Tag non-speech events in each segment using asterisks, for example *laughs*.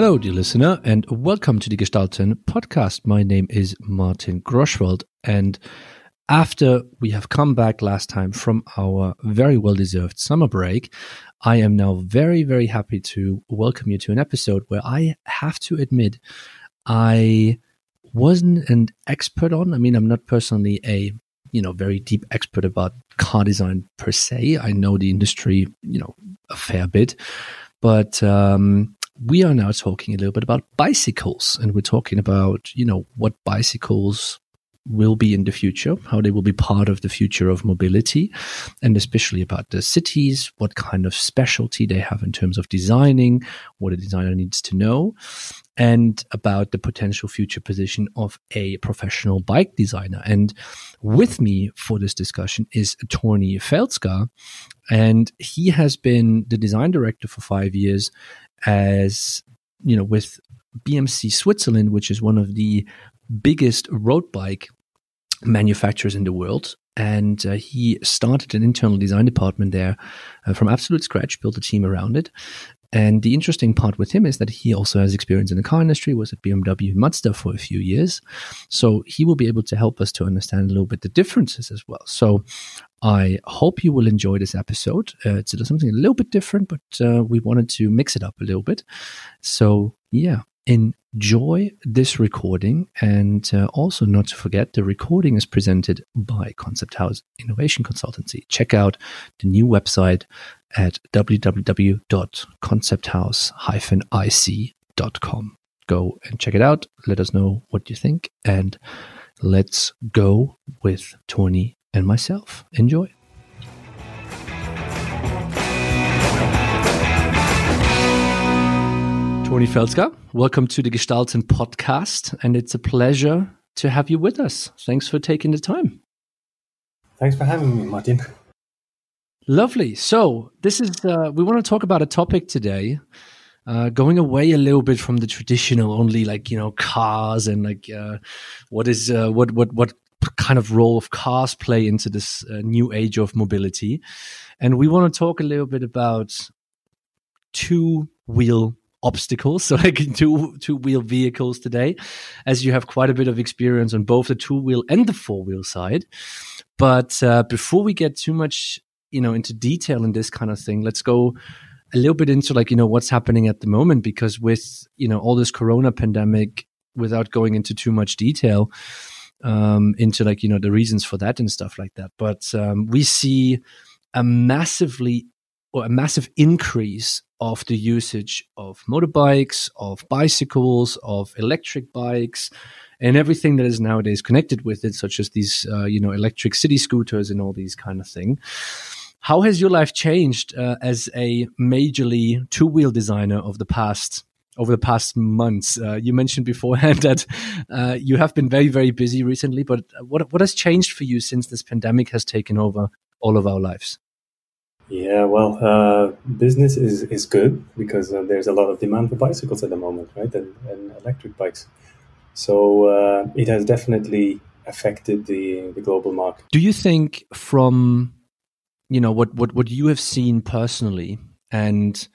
Hello, dear listener, and welcome to the Gestalten podcast. My name is Martin Groschwald, and after we have come back last time from our very well deserved summer break, I am now very, very happy to welcome you to an episode where I have to admit I wasn't an expert on. I mean, I'm not personally a you know very deep expert about car design per se. I know the industry, you know, a fair bit, but um, we are now talking a little bit about bicycles, and we're talking about you know what bicycles will be in the future, how they will be part of the future of mobility, and especially about the cities, what kind of specialty they have in terms of designing, what a designer needs to know, and about the potential future position of a professional bike designer. And with me for this discussion is Tony Felska, and he has been the design director for five years as you know with BMC Switzerland, which is one of the biggest road bike manufacturers in the world. And uh, he started an internal design department there uh, from absolute scratch, built a team around it. And the interesting part with him is that he also has experience in the car industry, was at BMW Mazda for a few years. So he will be able to help us to understand a little bit the differences as well. So I hope you will enjoy this episode. Uh, it's something a little bit different, but uh, we wanted to mix it up a little bit. So yeah, enjoy this recording. And uh, also, not to forget, the recording is presented by Concept House Innovation Consultancy. Check out the new website at www.concepthouse-ic.com. Go and check it out. Let us know what you think. And let's go with Tony and myself. Enjoy. Tony Felska, welcome to the Gestalten podcast, and it's a pleasure to have you with us. Thanks for taking the time. Thanks for having me, Martin. Lovely. So, this is, uh, we want to talk about a topic today, uh, going away a little bit from the traditional, only like, you know, cars and like, uh, what is, uh, what, what, what kind of role of cars play into this uh, new age of mobility. And we want to talk a little bit about two wheel obstacles, *laughs* so like two two wheel vehicles today, as you have quite a bit of experience on both the two wheel and the four wheel side. But uh, before we get too much, you know, into detail in this kind of thing, let's go a little bit into like you know what's happening at the moment because with you know all this Corona pandemic, without going into too much detail um, into like you know the reasons for that and stuff like that, but um, we see a massively or a massive increase of the usage of motorbikes, of bicycles, of electric bikes, and everything that is nowadays connected with it, such as these, uh, you know, electric city scooters and all these kind of thing. How has your life changed uh, as a majorly two-wheel designer of the past over the past months? Uh, you mentioned beforehand *laughs* that uh, you have been very, very busy recently, but what what has changed for you since this pandemic has taken over all of our lives? Yeah, well, uh, business is, is good because uh, there's a lot of demand for bicycles at the moment, right? And, and electric bikes. So uh, it has definitely affected the, the global market. Do you think from, you know, what, what, what you have seen personally and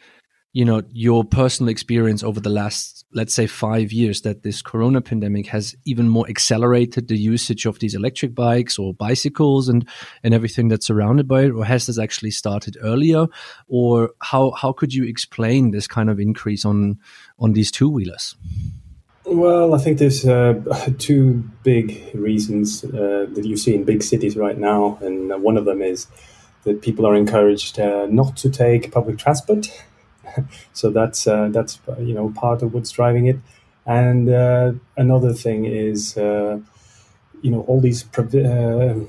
you know your personal experience over the last let's say five years that this corona pandemic has even more accelerated the usage of these electric bikes or bicycles and and everything that's surrounded by it or has this actually started earlier? Or how how could you explain this kind of increase on on these two wheelers well, I think there's uh, *laughs* two big reasons uh, that you see in big cities right now, and one of them is that people are encouraged uh, not to take public transport *laughs* so that's uh, that's you know part of what's driving it. And uh, another thing is uh, you know all these uh,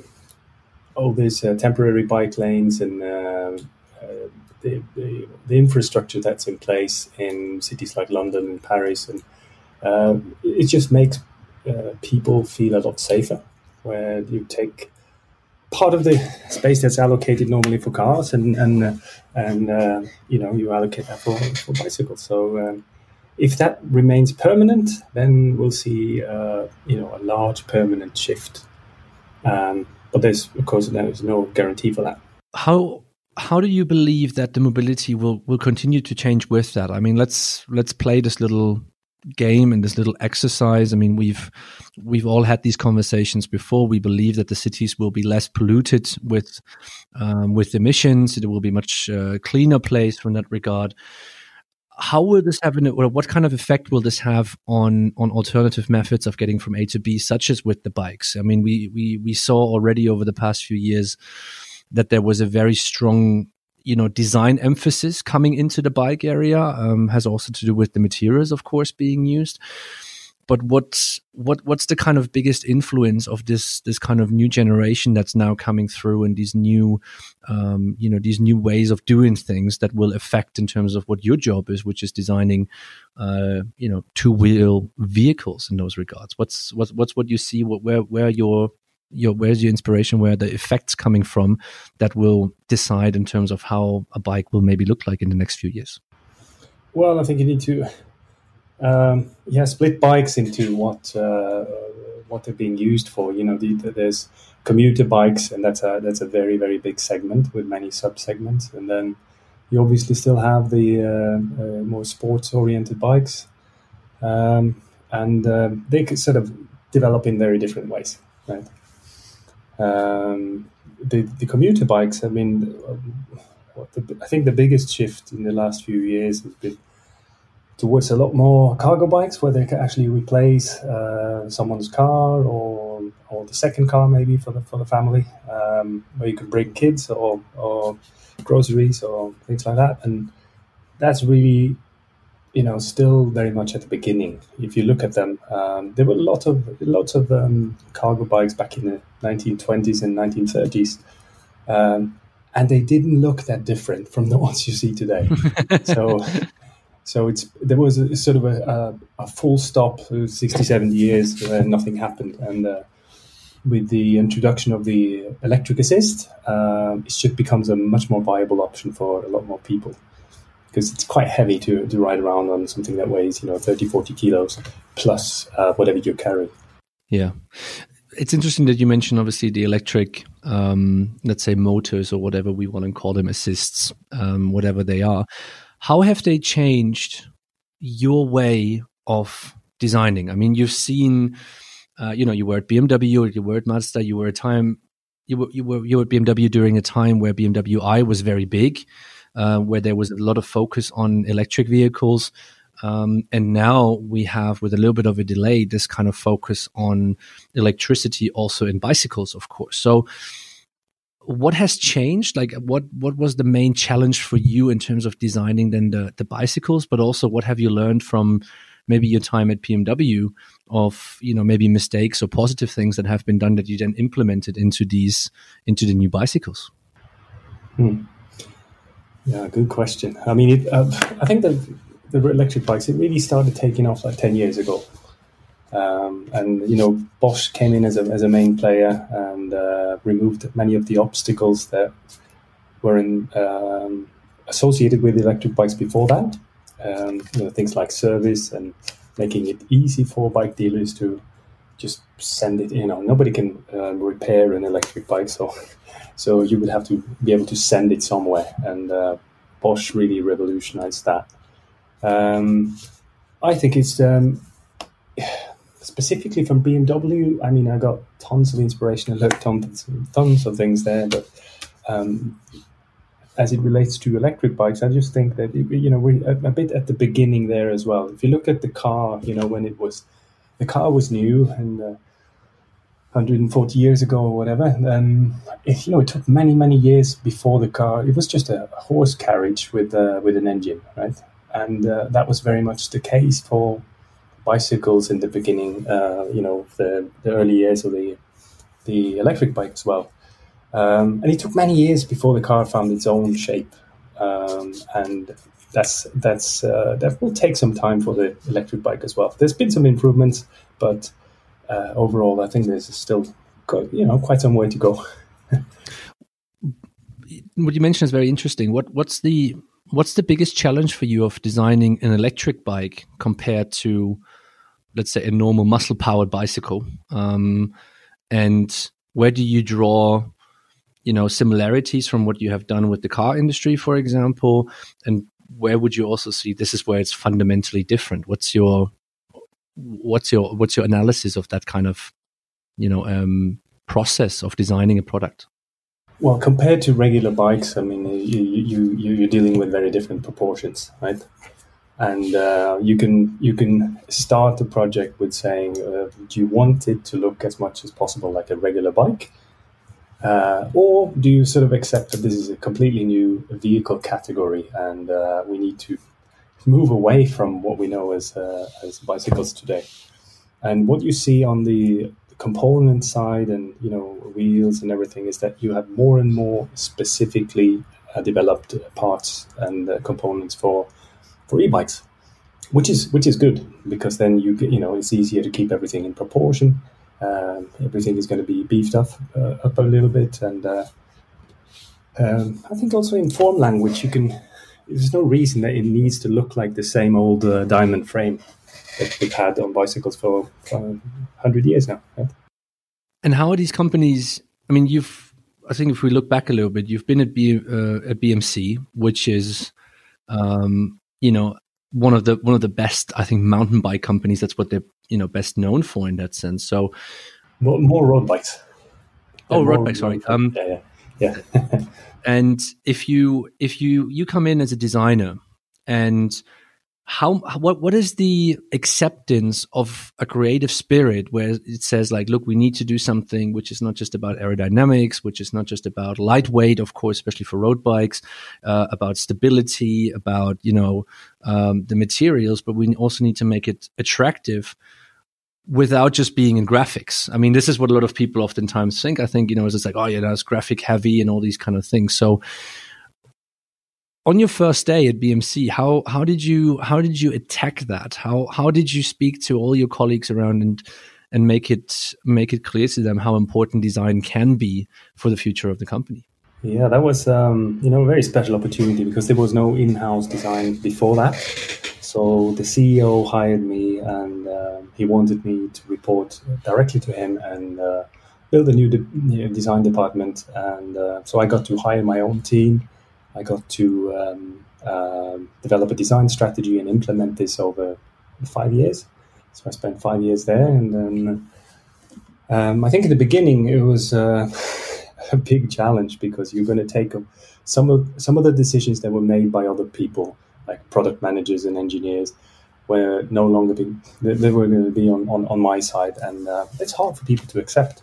all these uh, temporary bike lanes and the, the, the infrastructure that's in place in cities like London and Paris, and it just makes people feel a lot safer. Where you take part of the space that's allocated normally for cars, and and uh, and uh, you know you allocate that for, for bicycles. So um, if that remains permanent, then we'll see uh, you know a large permanent shift. Um, but there's of course there's no guarantee for that. How how do you believe that the mobility will will continue to change with that? I mean, let's let's play this little game and this little exercise. I mean, we've we've all had these conversations before. We believe that the cities will be less polluted with um, with emissions. It will be much uh, cleaner place from that regard. How will this have an, or what kind of effect will this have on on alternative methods of getting from A to B, such as with the bikes? I mean, we we we saw already over the past few years that there was a very strong you know design emphasis coming into the bike area um, has also to do with the materials of course being used. But what's what what's the kind of biggest influence of this this kind of new generation that's now coming through and these new um, you know these new ways of doing things that will affect in terms of what your job is which is designing uh, you know two wheel vehicles in those regards? What's what's what's what you see? What where where your your where's your inspiration? Where the effects coming from that will decide in terms of how a bike will maybe look like in the next few years? Well i think you need to um, yeah split bikes into what uh, what they're being used for. You know the, the, there's commuter bikes and that's a that's a very very big segment with many sub segments and then you obviously still have the uh, uh, more sports oriented bikes. Um, and um, they could sort of develop in very different ways right um, the the commuter bikes. I mean, the, I think the biggest shift in the last few years has been towards a lot more cargo bikes where they can actually replace uh, someone's car or or the second car maybe for the for the family, um, where you can bring kids or or groceries or things like that, and that's really you know still very much at the beginning. If you look at them, um, there were a lot of lots of um, cargo bikes back in the 1920s and 1930s, um, and they didn't look that different from the *laughs* ones you see today. *laughs* so. So it's there was a, sort of a, a, a full stop, 60, 70 years where nothing happened, and uh, with the introduction of the electric assist, uh, it just becomes a much more viable option for a lot more people because it's quite heavy to, to ride around on something that weighs, you know, 30, 40 kilos plus uh, whatever you carry. Yeah. It's interesting that you mentioned obviously the electric, um, let's say motors or whatever we want to call them, assists, um, whatever they are. How have they changed your way of designing? I mean, you've seen, uh, you know, you were at BMW, you were at Mazda, you were a time, you were, you were, you were at BMW during a time where BMW i was very big uh, where there was a lot of focus on electric vehicles. Um, and now we have, with a little bit of a delay, this kind of focus on electricity also in bicycles, of course. So, what has changed? Like, what what was the main challenge for you in terms of designing then the the bicycles? But also, what have you learned from maybe your time at BMW of you know maybe mistakes or positive things that have been done that you then implemented into these into the new bicycles? Hmm. Yeah, good question. I mean, it, uh, I think that the electric bikes it really started taking off like ten years ago, um, and you know Bosch came in as a as a main player and uh, removed many of the obstacles that were in, um, associated with electric bikes before that. Um, you know, things like service and making it easy for bike dealers to just send it. You know, nobody can uh, repair an electric bike, so *laughs* so you would have to be able to send it somewhere, and uh, Bosch really revolutionized that. Um, I think it's um, *sighs* specifically from BMW. I mean, I got tons of inspiration. I learned tons, tons of things there, but um, as it relates to electric bikes, I just think that you know we're a bit at the beginning there as well. If you look at the car, you know, when it was the car was new and uh, 140 years ago or whatever. Um, it, you know, it took many, many years before the car. It was just a horse carriage with uh, with an engine, right? And uh, that was very much the case for bicycles in the beginning. Uh, you know, the, the early years of the the electric bike as well. Um, and it took many years before the car found its own shape. Um, and that's that's uh, that will take some time for the electric bike as well. There's been some improvements, but uh, overall, I think there's still you know quite some way to go. *laughs* what you mentioned is very interesting. What what's the what's the biggest challenge for you of designing an electric bike compared to let's say a normal muscle powered bicycle um, and where do you draw you know similarities from what you have done with the car industry, for example, and where would you also see this is where it's fundamentally different? What's your what's your what's your analysis of that kind of you know um, process of designing a product? Well, compared to regular bikes, I mean, you, you, you, you're dealing with very different proportions, right? And uh, you can you can start the project with saying, uh, do you want it to look as much as possible like a regular bike, uh, or do you sort of accept that this is a completely new vehicle category and uh, we need to move away from what we know as uh, as bicycles today? And what you see on the component side and you know wheels and everything is that you have more and more specifically uh, developed parts and uh, components for for e-bikes which is which is good because then you you know it's easier to keep everything in proportion um, everything is going to be beefed up uh, up a little bit and uh, um, I think also in form language you can there's no reason that it needs to look like the same old uh, diamond frame that we've had on bicycles for, for 100 years now. Right? And how are these companies? I mean, you've, I think if we look back a little bit, you've been at, B, uh, at BMC, which is, um, you know, one of the one of the best, I think, mountain bike companies. That's what they're you know best known for in that sense. So, more, more road bikes. Oh, road bikes. Sorry. Um, yeah, yeah, yeah. *laughs* and if you if you you come in as a designer and how what what is the acceptance of a creative spirit where it says like look we need to do something which is not just about aerodynamics which is not just about lightweight of course especially for road bikes uh, about stability about you know um, the materials but we also need to make it attractive without just being in graphics. I mean this is what a lot of people oftentimes think. I think you know it's like oh yeah that's graphic heavy and all these kind of things. So on your first day at BMC, how how did you how did you attack that? How how did you speak to all your colleagues around and and make it make it clear to them how important design can be for the future of the company? Yeah, that was um, you know a very special opportunity because there was no in-house design before that. So the CEO hired me, and uh, he wanted me to report directly to him and uh, build a new de- design department. And uh, so I got to hire my own team I got to um, uh, develop a design strategy and implement this over five years. So I spent five years there, and then um, I think in the beginning it was uh, *laughs* a big challenge because you're going to take some of some of the decisions that were made by other people, like product managers and engineers, were no longer be, they, were going to be on, on, on my side, and uh, it's hard for people to accept.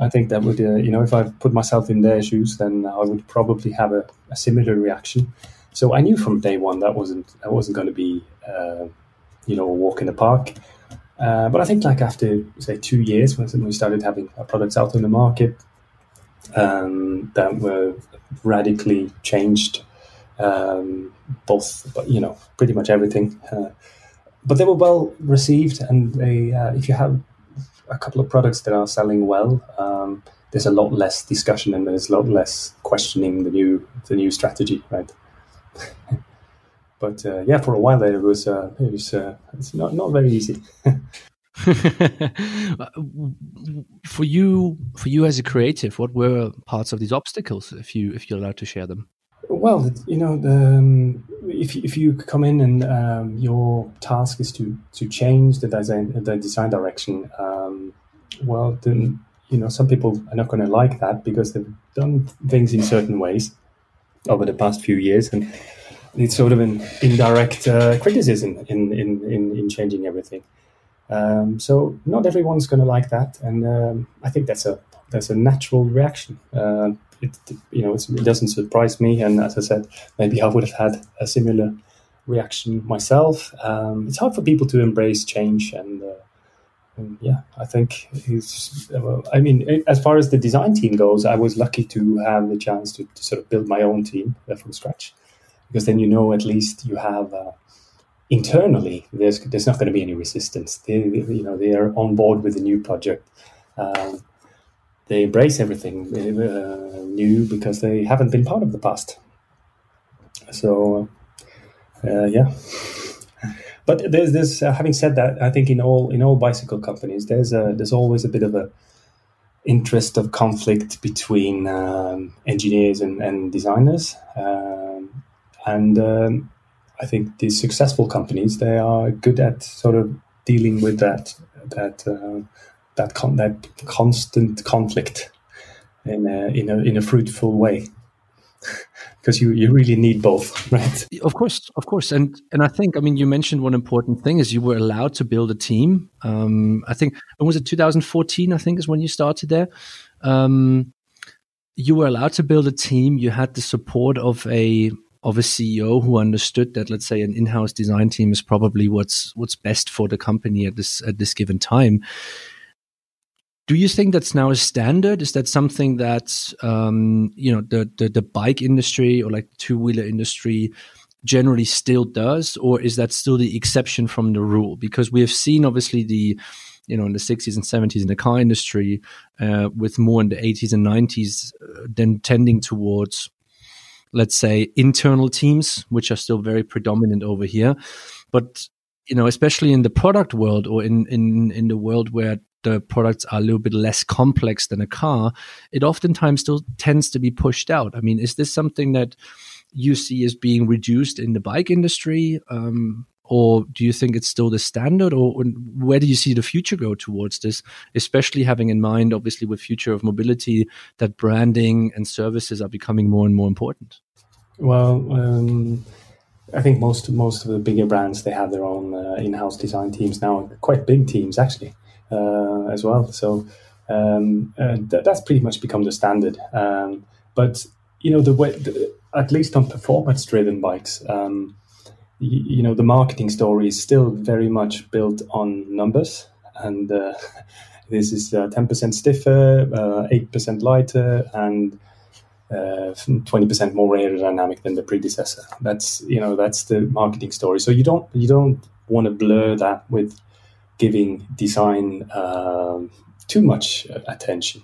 I think that would, uh, you know, if I put myself in their shoes, then I would probably have a, a similar reaction. So I knew from day one that wasn't that wasn't going to be, uh, you know, a walk in the park. Uh, but I think like after say two years, when we started having our products out in the market, um, that were radically changed, um, both, you know, pretty much everything. Uh, but they were well received, and they, uh, if you have a couple of products that are selling well, um, there's a lot less discussion and there's a lot less questioning the new the new strategy, right? *laughs* but uh, yeah, for a while there, it was uh, it was uh, it's not not very easy. *laughs* *laughs* for you, for you as a creative, what were parts of these obstacles, if you if you're allowed to share them? Well, you know, the, um, if if you come in and um, your task is to to change the design the design direction, um, well, then you know some people are not going to like that because they've done things in certain ways over the past few years, and it's sort of an indirect uh, criticism in, in in in changing everything. Um, so not everyone's going to like that, and um, I think that's a that's a natural reaction. Uh, it, you know, it doesn't surprise me. And as I said, maybe I would have had a similar reaction myself. Um, it's hard for people to embrace change, and, uh, and yeah, I think it's. Uh, I mean, as far as the design team goes, I was lucky to have the chance to, to sort of build my own team uh, from scratch, because then you know at least you have. Uh, internally, there's there's not going to be any resistance. They, you know, they are on board with the new project. Um, they embrace everything uh, new because they haven't been part of the past. So, uh, yeah. But there's this. Uh, having said that, I think in all in all bicycle companies, there's a, there's always a bit of a. interest of conflict between um, engineers and, and designers. Um, and um, I think the successful companies they are good at sort of dealing with that that uh, that con- that constant conflict in a, in a in a fruitful way *laughs* because you, you really need both, *laughs* right? Of course, of course, and and I think I mean you mentioned one important thing is you were allowed to build a team. Um, I think when was it 2014? I think is when you started there. Um, you were allowed to build a team. You had the support of a of a CEO who understood that, let's say, an in-house design team is probably what's what's best for the company at this at this given time. Do you think that's now a standard? Is that something that um, you know the, the, the bike industry or like two wheeler industry generally still does, or is that still the exception from the rule? Because we have seen obviously the you know in the 60s and 70s in the car industry, uh, with more in the 80s and 90s, uh, then tending towards let's say internal teams, which are still very predominant over here, but you know, especially in the product world or in, in, in the world where the products are a little bit less complex than a car, it oftentimes still tends to be pushed out. I mean, is this something that you see as being reduced in the bike industry? Um, or do you think it's still the standard or where do you see the future go towards this especially having in mind obviously with future of mobility that branding and services are becoming more and more important well um, i think most most of the bigger brands they have their own uh, in-house design teams now quite big teams actually uh, as well. So um, uh, th- that's pretty much become the standard. Um, but you know, the way, the, at least on performance-driven bikes, um, y- you know, the marketing story is still very much built on numbers, and uh, *laughs* this is uh, ten percent stiffer, uh, eight percent lighter, and uh, twenty percent more aerodynamic than the predecessor. That's you know that's the marketing story. So you don't you don't want to blur that with giving design um, too much attention.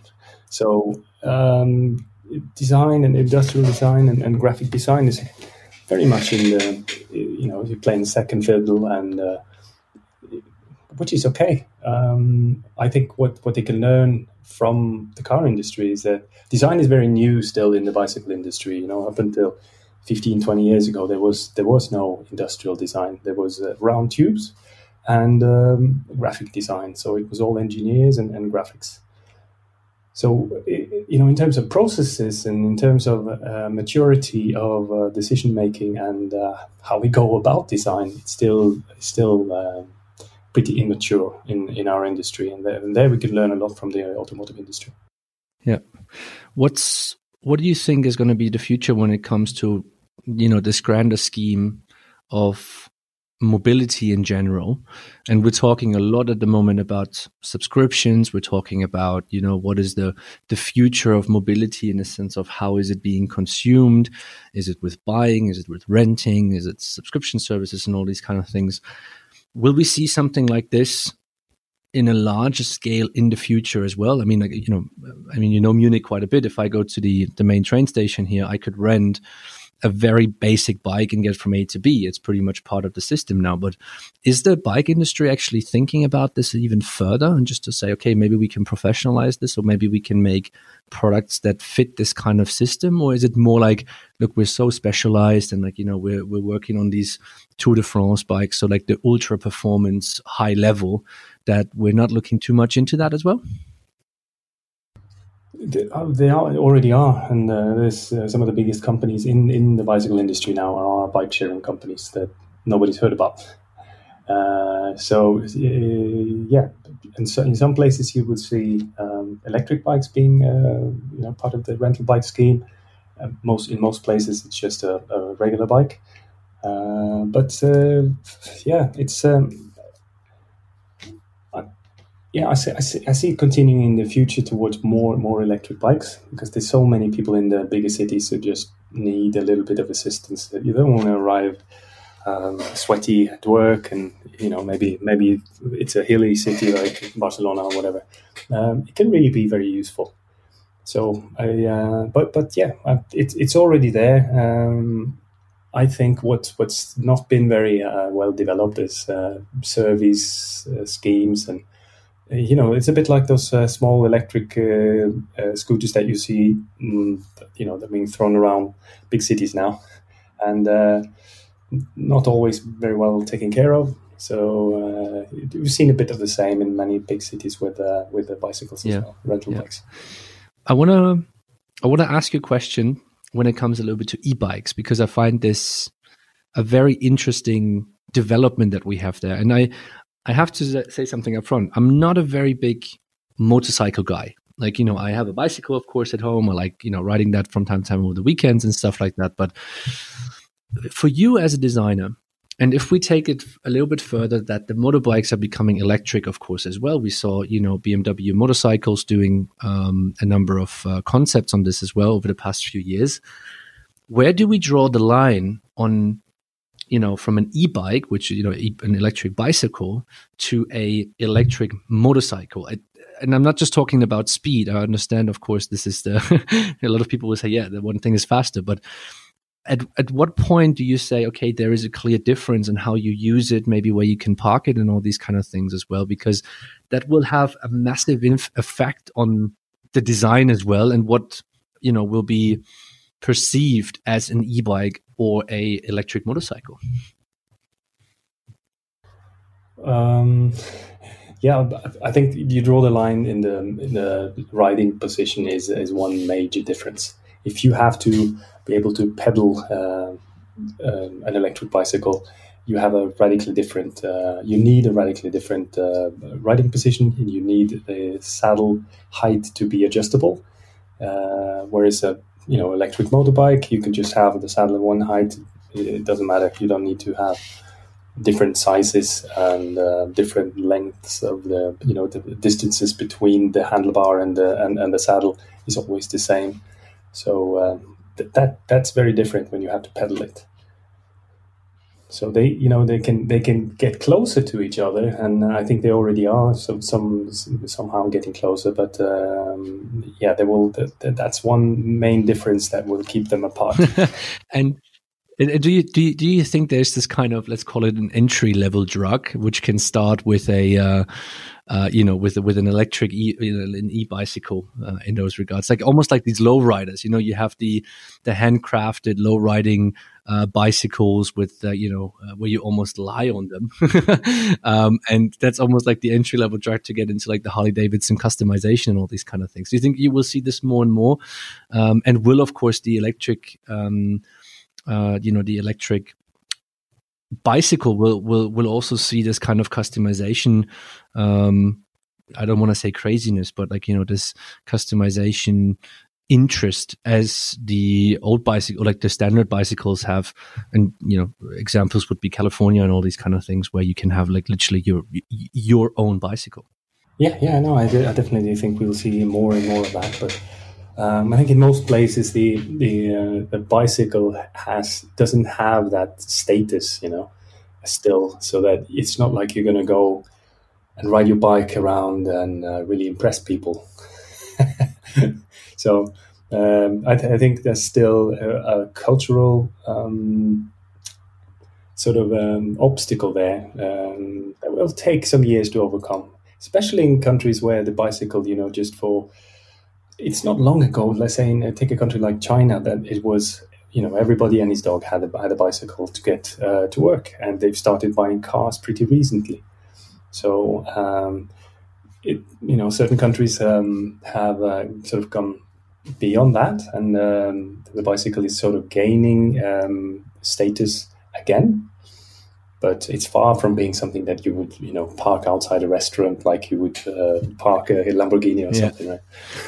So um, design and industrial design and, and, graphic design is very much in the you know you're playing second fiddle and uh, which is okay. Um, I think what what they can learn from the car industry is that design is very new still in the bicycle industry. You know, up until 15, 20 years ago, there was there was no industrial design. There was uh, round tubes and um, graphic design. So it was all engineers and, and graphics. So, you know, in terms of processes and in terms of uh, maturity of uh, decision making and uh, how we go about design, it's still still uh, pretty immature in, in our industry, and there, and there we can learn a lot from the automotive industry. Yeah, what's what do you think is going to be the future when it comes to you know this grander scheme of mobility in general. And we're talking a lot at the moment about subscriptions. We're talking about you know what is the the future of mobility in the sense of how is it being consumed? Is it with buying? Is it with renting? Is it subscription services and all these kind of things? Will we see something like this in a larger scale in the future as well? I mean like you know i mean you know munich quite a bit. If i go to the the main train station here i could rent a very basic bike and get from A to B. It's pretty much part of the system now. But is the bike industry actually thinking about this even further and just to say, okay, maybe we can professionalize this or maybe we can make products that fit this kind of system? Or is it more like, look, we're so specialized and like, you know, we're, we're working on these Tour de France bikes. So like the ultra performance high level that we're not looking too much into that as well? Uh, they are already are, and uh, there's uh, some of the biggest companies in, in the bicycle industry now are bike sharing companies that nobody's heard about. Uh, so uh, yeah, and so in some places you would see um, electric bikes being uh, you know part of the rental bike scheme. most in most places it's just a, a regular bike, but yeah, it's. Um, yeah, I see, I see, I see it continuing in the future towards more more electric bikes because there's so many people in the bigger cities who just need a little bit of assistance. You don't want to arrive um, sweaty at work, and you know maybe maybe it's a hilly city like Barcelona or whatever. Um, it can really be very useful. So I, uh, but but yeah, it's it's already there. Um, I think what what's not been very uh, well developed is uh, service uh, schemes and you know, it's a bit like those uh, small electric uh, uh, scooters that you see, mm, you know, that being thrown around big cities now, and uh, not always very well taken care of. So uh, we've seen a bit of the same in many big cities with uh, with the bicycles yeah. as well, rental yeah. bikes. I wanna I wanna ask you a question when it comes a little bit to e-bikes because I find this a very interesting development that we have there, and I I have to say something up front. I'm not a very big motorcycle guy. Like, you know, I have a bicycle, of course, at home. I like, you know, riding that from time to time over the weekends and stuff like that. But for you as a designer, and if we take it a little bit further, that the motorbikes are becoming electric, of course, as well. We saw, you know, BMW motorcycles doing um, a number of uh, concepts on this as well over the past few years. Where do we draw the line on you know from an e-bike which you know an electric bicycle to a electric motorcycle. I, and i'm not just talking about speed. I understand of course this is the *laughs* a lot of people will say yeah the one thing is faster. But at, at what point do you say okay there is a clear difference in how you use it maybe where you can park it and all these kind of things as well? Because that will have a massive inf- effect on the design as well and what you know will be perceived as an e-bike or a electric motorcycle? Um, yeah, I think you draw the line in the in the riding position is is one major difference. If you have to be able to pedal uh, um, an electric bicycle, you have a radically different. Uh, you need a radically different uh, riding position, and you need the saddle height to be adjustable. Uh, whereas a you know electric motorbike. You can just have the saddle one height. It doesn't matter. You don't need to have different sizes and uh, different lengths of the you know the distances between the handlebar and the and, and the saddle is always the same. So um, th- that that's very different when you have to pedal it so they you know they can they can get closer to each other and i think they already are so some somehow getting closer but um, yeah they will that's one main difference that will keep them apart. *laughs* And do you, do you do you think there's this kind of let's call it an entry level drug which can start with a uh, uh, you know with with an electric e, an e bicycle uh, in those regards like almost like these low riders you know you have the the handcrafted low riding uh, bicycles with uh, you know uh, where you almost lie on them, *laughs* um, and that's almost like the entry level drug to get into like the Harley Davidson customization and all these kind of things. Do you think you will see this more and more? Um, and will of course the electric, um, uh, you know, the electric bicycle will will will also see this kind of customization um i don't want to say craziness but like you know this customization interest as the old bicycle like the standard bicycles have. And you know examples would be california and all these kind of things where you can have like literally your your own bicycle. Yeah yeah no i, I definitely think we'll see more and more of that but um, I think in most places the the uh, the bicycle has doesn't have that status, you know, still, so that it's not like you're going to go and ride your bike around and uh, really impress people. *laughs* So um, I, th- I, think there's still a, a cultural um, sort of um, obstacle there um, that will take some years to overcome, especially in countries where the bicycle, you know, just for it's not long ago. Let's say in, take a country like China that it was you know everybody and his dog had a, had a bicycle to get uh, to work, and they've started buying cars pretty recently. So um, it, you know certain countries um, have uh, sort of come beyond that, and um, the bicycle is sort of gaining um, status again. But it's far from being something that you would, you know, park outside a restaurant like you would uh, park a Lamborghini or yeah. something, right?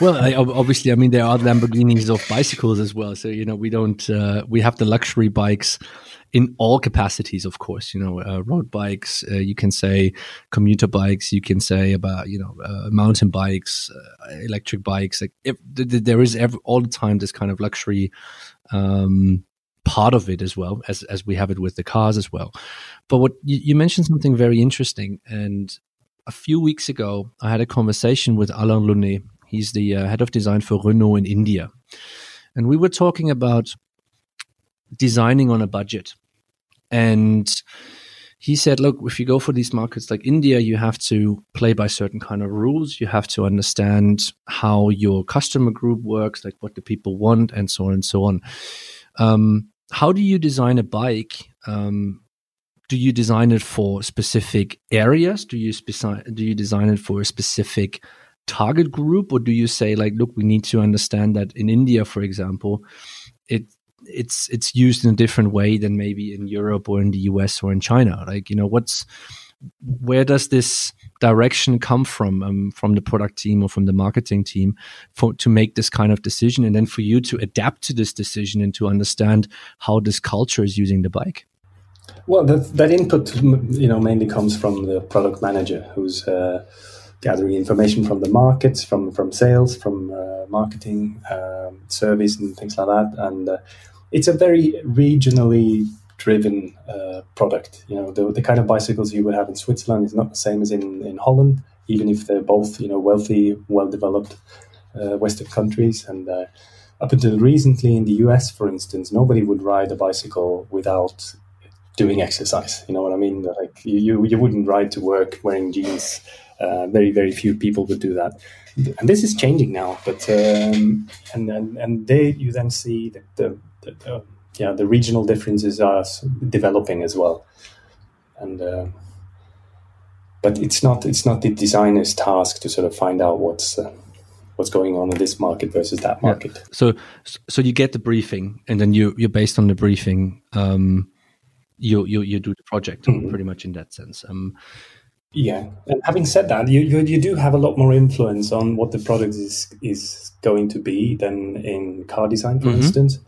Well, I, obviously, I mean, there are Lamborghinis of bicycles as well. So you know, we don't, uh, we have the luxury bikes in all capacities, of course. You know, uh, road bikes, uh, you can say commuter bikes, you can say about you know uh, mountain bikes, uh, electric bikes. Like if, th- th- there is every, all the time this kind of luxury um, part of it as well as as we have it with the cars as well. But what you, you mentioned something very interesting, and a few weeks ago I had a conversation with Alain Launay. He's the uh, head of design for Renault in India, and we were talking about designing on a budget. And he said, look, if you go for these markets like India, you have to play by certain kind of rules. You have to understand how your customer group works, like what the people want, and so on and so on. Um, how do you design a bike? Um, do you design it for specific areas? Do you speci- do you design it for a specific target group, or do you say like, look, we need to understand that in India, for example, it it's it's used in a different way than maybe in Europe or in the US or in China. Like you know, what's where does this direction come from um, from the product team or from the marketing team for to make this kind of decision, and then for you to adapt to this decision and to understand how this culture is using the bike. Well, that, that input, you know, mainly comes from the product manager who's uh, gathering information from the markets, from from sales, from uh, marketing, um, service, and things like that. And uh, it's a very regionally driven uh, product. You know, the, the kind of bicycles you would have in Switzerland is not the same as in, in Holland, even if they're both, you know, wealthy, well developed uh, Western countries. And uh, up until recently in the US, for instance, nobody would ride a bicycle without doing exercise. You know what I mean? Like you, you wouldn't ride to work wearing jeans. Uh, very, very few people would do that. And this is changing now, but um, and, and and they you then see that the uh, yeah, the regional differences are developing as well, and uh, but it's not it's not the designer's task to sort of find out what's uh, what's going on in this market versus that market. Yeah. So so you get the briefing, and then you you're based on the briefing. Um, you you you do the project mm-hmm. pretty much in that sense. Um, yeah, and having said that, you, you, you do have a lot more influence on what the product is is going to be than in car design, for mm-hmm. instance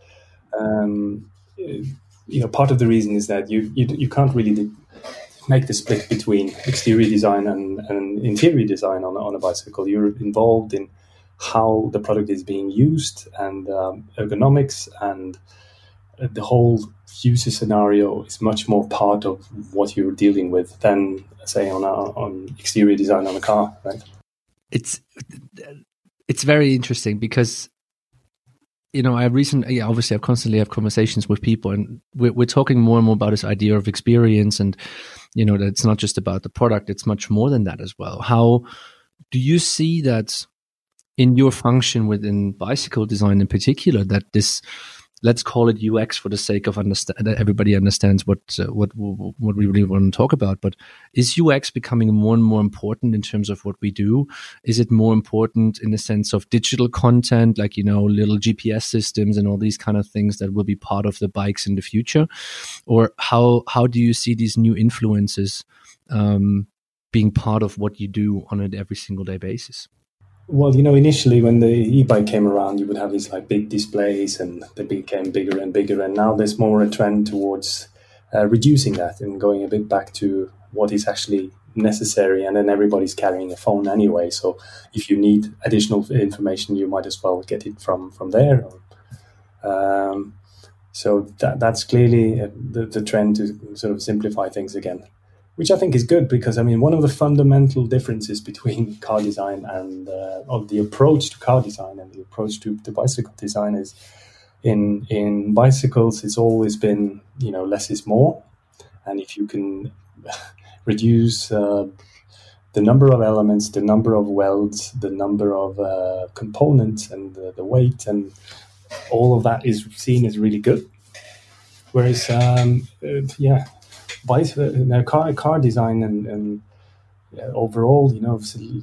um, you know, part of the reason is that you you, you can't really make the split between exterior design and, and interior design on, on a bicycle. You're involved in how the product is being used and um, ergonomics and the whole user scenario is much more part of what you're dealing with than say on a, on exterior design on a car right it's it's very interesting because you know, I recently, yeah, obviously, I constantly have conversations with people, and we're, we're talking more and more about this idea of experience, and you know, that it's not just about the product; it's much more than that as well. How do you see that in your function within bicycle design, in particular, that this let's call it UX for the sake of understand everybody understands what uh, what what we really want to talk about. But is UX becoming more and more important in terms of what we do? Is it more important in the sense of digital content, like you know, little GPS systems and all these kind of things that will be part of the bikes in the future, or how how do you see these new influences um, being part of what you do on an every single day basis? Well, you know, initially when the e-bike came around, you would have these like big displays, and they became bigger and bigger. And now there's more a trend towards uh, reducing that and going a bit back to what is actually necessary. And then everybody's carrying a phone anyway, so if you need additional information, you might as well get it from from there. Um, so that that's clearly uh, the, the trend to sort of simplify things again which I think is good because I mean one of the fundamental differences between *laughs* car design and uh, of the approach to car design and the approach to, to bicycle design is in in bicycles it's always been you know less is more, and if you can *laughs* reduce uh, the number of elements, the number of welds, the number of uh, components, and the, the, weight, and all of that is seen as really good. Whereas, um, uh, bicycle, car car design and, and yeah, overall, you know,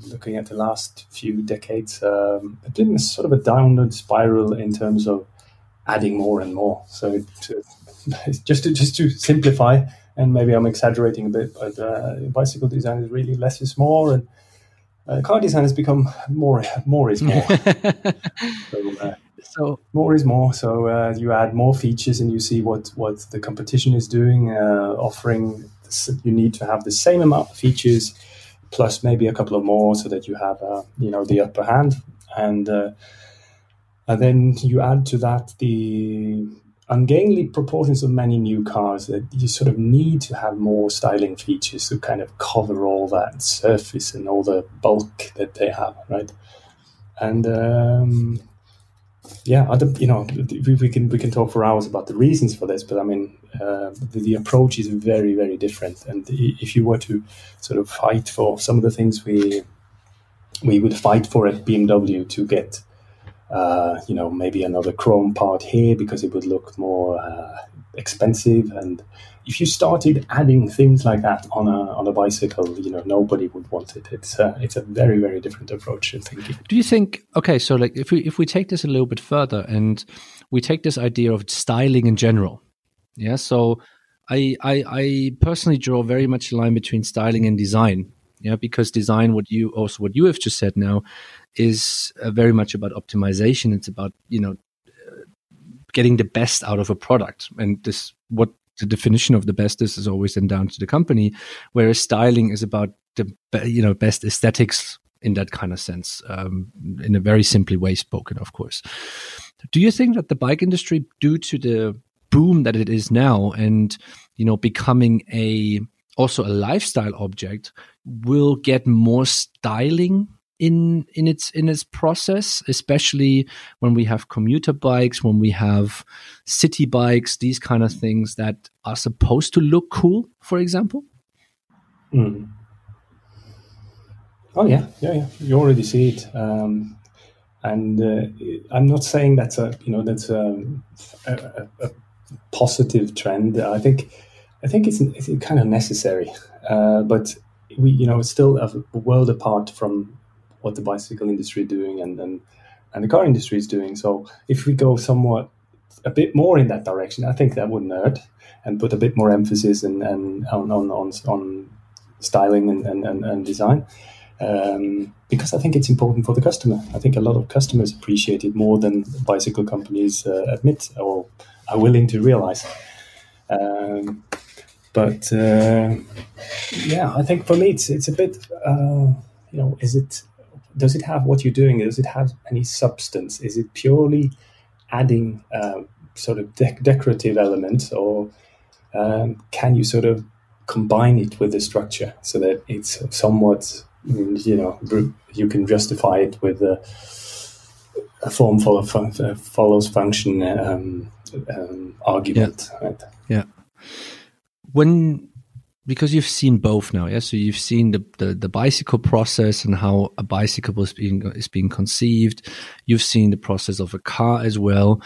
looking at the last few decades, um, it's been sort of a downward spiral in terms of adding more and more. So to, *laughs* just to just to simplify, and maybe I'm exaggerating a bit, but uh, bicycle design is really less is more, and uh, car design has become more more is more. *laughs* so, uh, so more is more. So uh, you add more features, and you see what what the competition is doing, uh, offering. You need to have the same amount of features, plus maybe a couple of more, so that you have uh, you know the upper hand, and uh, and then you add to that the ungainly proportions of many new cars that you sort of need to have more styling features to kind of cover all that surface and all the bulk that they have, right? And um, yeah, other, you know, we can we can talk for hours about the reasons for this, but I mean, uh, the, the, approach is very very different. And if you were to sort of fight for some of the things we we would fight for at BMW to get, uh, you know, maybe another chrome part here because it would look more uh, expensive and if you started adding things like that on a on a bicycle, you know, nobody would want it. It's a, it's a very very different approach to thinking. Do you think? Okay, so like if we if we take this a little bit further and we take this idea of styling in general, yeah. So I I, I personally draw very much a line between styling and design. Yeah, because design, what you also what you have just said now, is uh, very much about optimization. It's about you know getting the best out of a product and this what the definition of the best is is always then down to the company, whereas styling is about the you know best aesthetics in that kind of sense, um, in a very simply way spoken, of course. Do you think that the bike industry, due to the boom that it is now, and you know becoming a also a lifestyle object, will get more styling in in its in its process especially when we have commuter bikes when we have city bikes these kind of things that are supposed to look cool for example? Mm. oh yeah. Yeah yeah. You already see it. Um, and uh, i'm not saying that's a you know that's a, a, a positive trend. I think i think it's, it's kind of necessary. Uh, but we you know it's still a world apart from what the bicycle industry is doing and, and, and the car industry is doing. So if we go somewhat a bit more in that direction, I think that wouldn't hurt and put a bit more emphasis and, and on, on, on, on styling and, and, and design. Um, because I think it's important for the customer. I think a lot of customers appreciate it more than bicycle companies uh, admit or are willing to realize. Um, but uh, yeah, I think for me it's it's a bit uh, you know is it does it have what you're doing? Does it have any substance? Is it purely adding uh, sort of de- decorative elements, or um, can you sort of combine it with the structure so that it's somewhat, you know, you can justify it with a, a form follow, uh, follows function um, um, argument, yeah. right? Yeah. When because you've seen both now, yeah. So you've seen the, the, the bicycle process and how a bicycle is being is being conceived. You've seen the process of a car as well.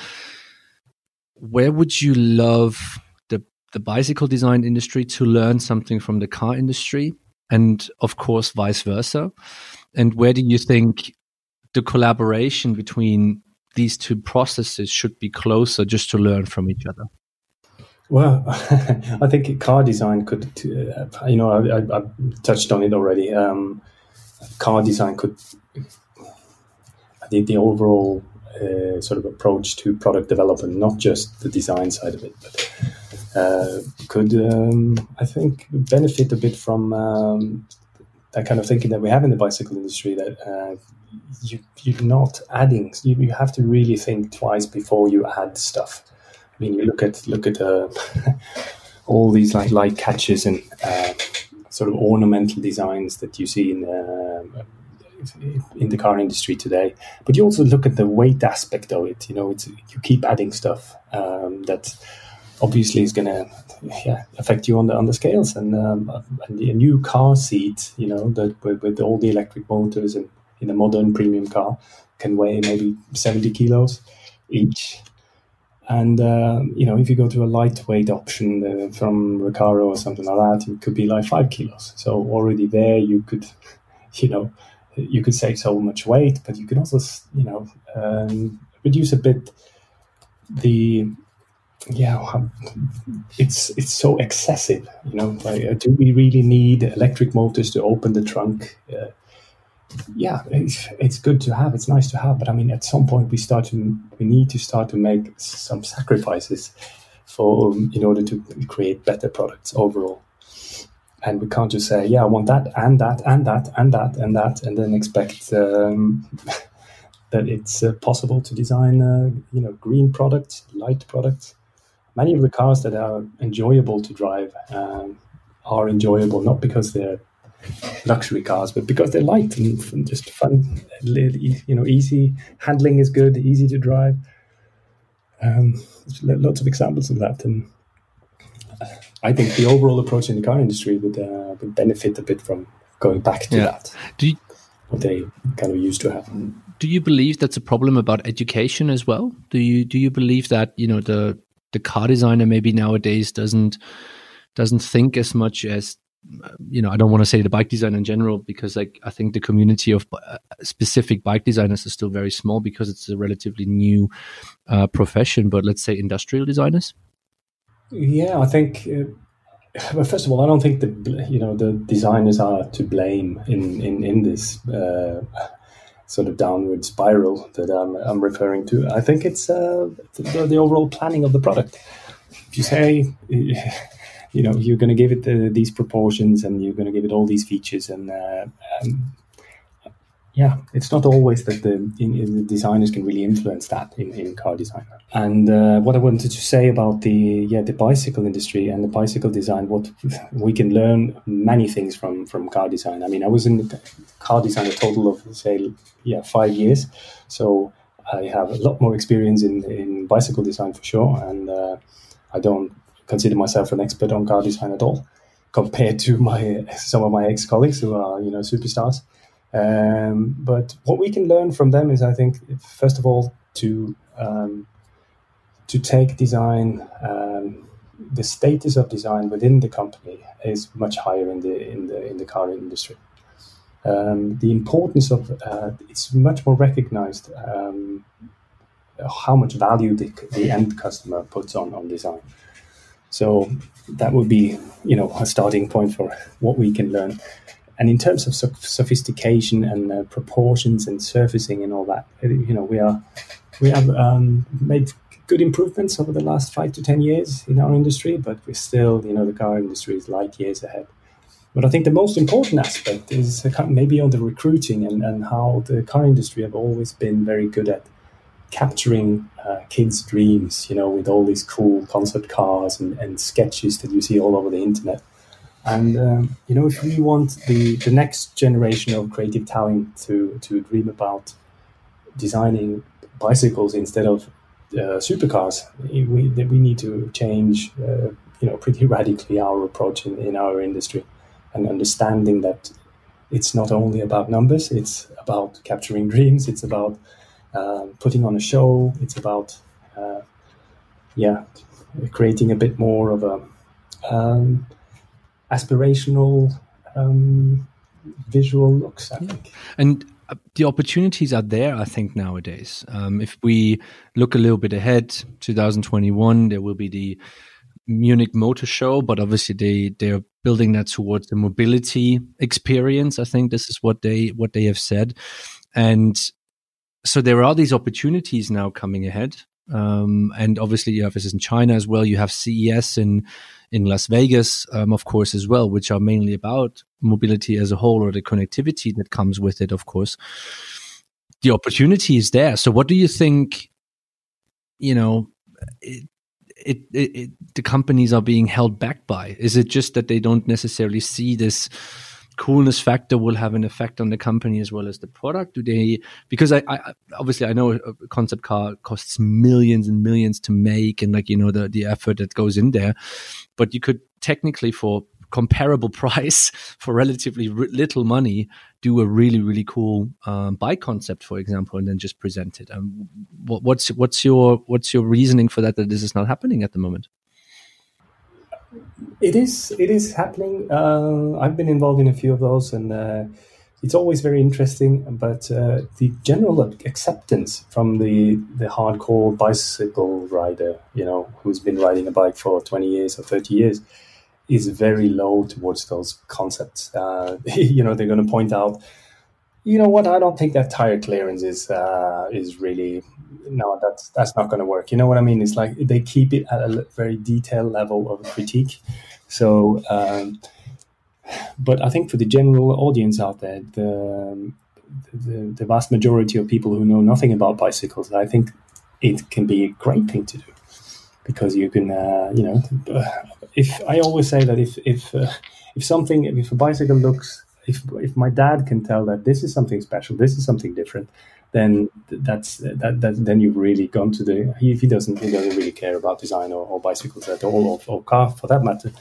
Where would you love the the bicycle design industry to learn something from the car industry, and of course vice versa? And where do you think the collaboration between these two processes should be closer, just to learn from each other? Well, *laughs* I think car design could, uh, you know, I, I, touched on it already. Um, car design could, I think the overall uh, sort of approach to product development, not just the design side of it, but uh, could, um, I think, benefit a bit from um, that kind of thinking that we have in the bicycle industry that uh, you, you're not adding, you, you have to really think twice before you add stuff. I mean, you look at look at uh, *laughs* all these like light catches and uh, sort of ornamental designs that you see in uh, in the car industry today. But you also look at the weight aspect of it. You know, it's you keep adding stuff um, that obviously is going to yeah, affect you on the on the scales. And, um, a new car seat, you know, that with, with all the electric motors and in a modern premium car can weigh maybe seventy kilos each. And uh, you know, if you go to a lightweight option uh, from Recaro or something like that, it could be like five kilos. So already there, you could, *laughs* you know, you could save so much weight, but you can also, you know, um, reduce a bit the yeah it's it's so excessive you know like, uh, do we really need electric motors to open the trunk uh, yeah, it's, it's good to have. It's nice to have, but I mean, at some point we start to we need to start to make some sacrifices for in order to create better products overall. And we can't just say, yeah, I want that and that and that and that and that, and then expect um, *laughs* that it's uh, possible to design, uh, you know, green products, light products. Many of the cars that are enjoyable to drive um, are enjoyable not because they're luxury cars, but because they're light and, and just fun, you know, easy handling is good, easy to drive. Um, lots of examples of that, and I think the overall approach in the car industry would, uh, would benefit a bit from going back to yeah. that. Do you, what they kind of used to have. Do you believe that's a problem about education as well? Do you do you believe that you know the the car designer maybe nowadays doesn't doesn't think as much as you know, I don't want to say the bike design in general because like I think the community of uh, specific bike designers is still very small because it's a relatively new uh, profession. But let's say industrial designers. Yeah, I think. Uh, well, first of all, I don't think the you know the designers are to blame in in in this uh, sort of downward spiral that I'm, I'm referring to. I think it's uh, the, the overall planning of the product. If you say *laughs* you know you're going to give it the, these proportions and you're going to give it all these features and uh, um, yeah it's not always that the, in, in the, designers can really influence that in, in car design. And uh, what i wanted to say about the yeah the bicycle industry and the bicycle design what we can learn many things from from car design. I mean i was in car design a total of say yeah five years. So i have a lot more experience in in bicycle design for sure. And uh, I don't consider myself an expert on car design at all, compared to my *laughs* some of my ex colleagues who are you know superstars. Um, but what we can learn from them is, I think, first of all, to um, to take design, um, the status of design within the company is much higher in the in the in the car industry. Um, the importance of uh, it's much more recognized um, how much value the, the end customer puts on on design. So that would be, you know, a starting point for what we can learn. And in terms of sophistication and uh, proportions and surfacing and all that, you know, we are we have um, made good improvements over the last five to ten years in our industry, but we're still, you know, the car industry is light years ahead. But I think the most important aspect is maybe on the recruiting and, and how the car industry have always been very good at capturing uh, kids' dreams, you know, with all these cool concept cars and, and sketches that you see all over the internet. And um, you know, if we want the, the next generation of creative talent to to dream about designing bicycles instead of uh, supercars, we we need to change, uh, you know, pretty *laughs* radically our approach in, in our industry, and understanding that it's not only about numbers; it's about capturing *laughs* dreams. It's about uh, putting on a show. It's about, uh, yeah, creating a bit more of a um, aspirational um, visual looks. I yeah. think. And uh, the opportunities are there, I think, nowadays. Um, if we look a little bit ahead, 2021, there will be the Munich Motor Show, but obviously they they're building that towards the mobility experience. I think this is what they what they have said, and so there are these opportunities now coming ahead. Um, and obviously you have this in China as well. You have CES in, in Las Vegas, um, of course, as well, which are mainly about mobility as a whole or the connectivity that comes with it, of course. The opportunity is there. So what do you think, you know, it, it, it, the companies are being held back by? Is it just that they don't necessarily see this coolness factor will have an effect on the company as well as the product? Do they? Because I, I obviously I know a concept car costs millions and millions to make, and like you know the the effort that goes in there, but you could technically for comparable *laughs* price for relatively little money do a really really cool um, bike concept for example and then just present it um, what, what's what's your what's your reasoning for that that this is not happening at the moment it is. It is happening. Uh, I've been involved in a few of those, and uh, it's always very interesting. But uh, the general acceptance from the the hardcore bicycle rider, you know, who's been riding a bike for twenty years or thirty years, is very low towards those concepts. Uh, *laughs* you know, they're going to point out you know what? I don't think that tire clearance is uh, is really no. That's that's not going to work. You know what I mean? It's like they keep it at a very detailed level of critique. So, um, but I think for the general audience out there, the, the the vast majority of people who know nothing about bicycles, I think it can be a great thing to do because you can, uh, you know, if I always say that if if uh, if something if a bicycle looks if if my dad can tell that this is something special, this is something different, then that's that, that then you've really gone to the. If he doesn't, he doesn't really care about design or, or bicycles at all, or, or car for that matter.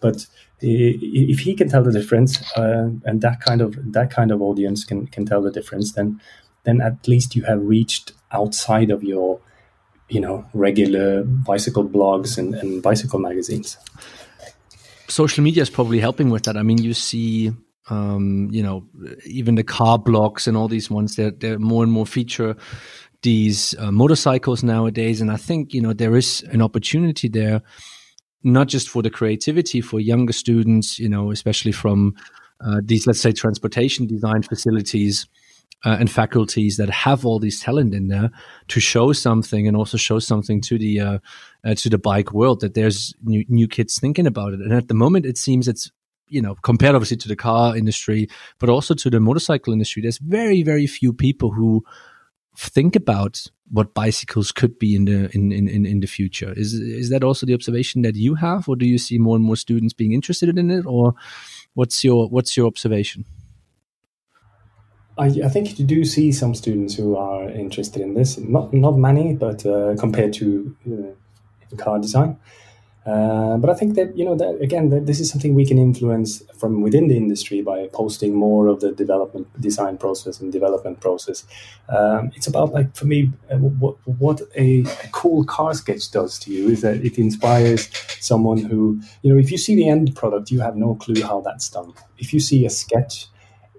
But if he can tell the difference, uh, and that kind of that kind of audience can can tell the difference, then then at least you have reached outside of your you know regular bicycle blogs and, and bicycle magazines social media is probably helping with that i mean you see um, you know even the car blocks and all these ones they're, they're more and more feature these uh, motorcycles nowadays and i think you know there is an opportunity there not just for the creativity for younger students you know especially from uh, these let's say transportation design facilities uh, and faculties that have all these talent in there to show something and also show something to the uh, uh, to the bike world that there's new, new kids thinking about it. And at the moment, it seems it's you know compared obviously to the car industry, but also to the motorcycle industry. There's very very few people who think about what bicycles could be in the in, in, in the future. Is is that also the observation that you have, or do you see more and more students being interested in it, or what's your what's your observation? I, I, think you do see some students who are interested in this. Not not many, but uh, compared to uh, car design. Uh, but I think that you know that again that this is something we can influence from within the industry by posting more of the development design process and development process. Um, it's about like for me uh, what what a, a, cool car sketch does to you is that it inspires someone who you know if you see the end product you have no clue how that's done. If you see a sketch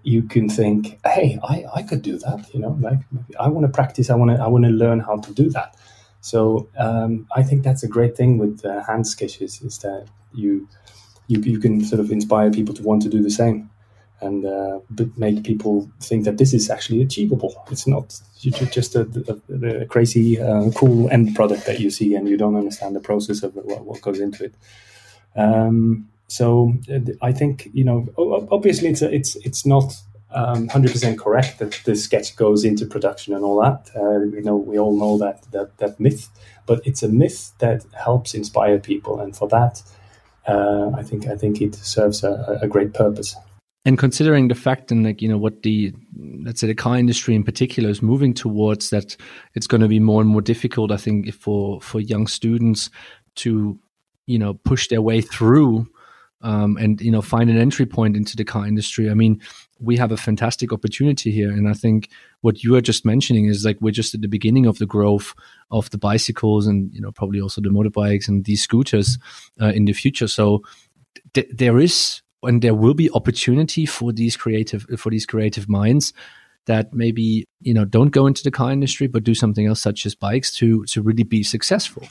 you can think, hey, I, I could do that. You know, like I want to practice. I want to I want to learn how to do that. So um, I think that's a great thing with uh, hand sketches is that you, you you can sort of inspire people to want to do the same, and uh, make people think that this is actually achievable. It's not just a, a, a crazy uh, cool end product that you see and you don't understand the process of what, what goes into it. Um, so uh, I think you know, obviously, it's a, it's it's not um, hundred percent correct that the sketch goes into production and all that. Uh, you know, we all know that that that myth, but it's a myth that helps inspire people, and for that, uh, I think I think it serves a, a great purpose. And considering the fact and like you know what the let's say the car industry in particular is moving towards, that it's going to be more and more difficult. I think for for young students to you know push their way through um, and you know find an entry point into the car industry. I mean, we have a fantastic opportunity here, and I think what you are just mentioning is like we're just at the beginning of the growth of the bicycles, and you know probably also the motorbikes and these scooters uh, in the future. So th- there is and there will be opportunity for these creative for these creative minds that maybe you know don't go into the car industry but do something else such as bikes to to really be successful.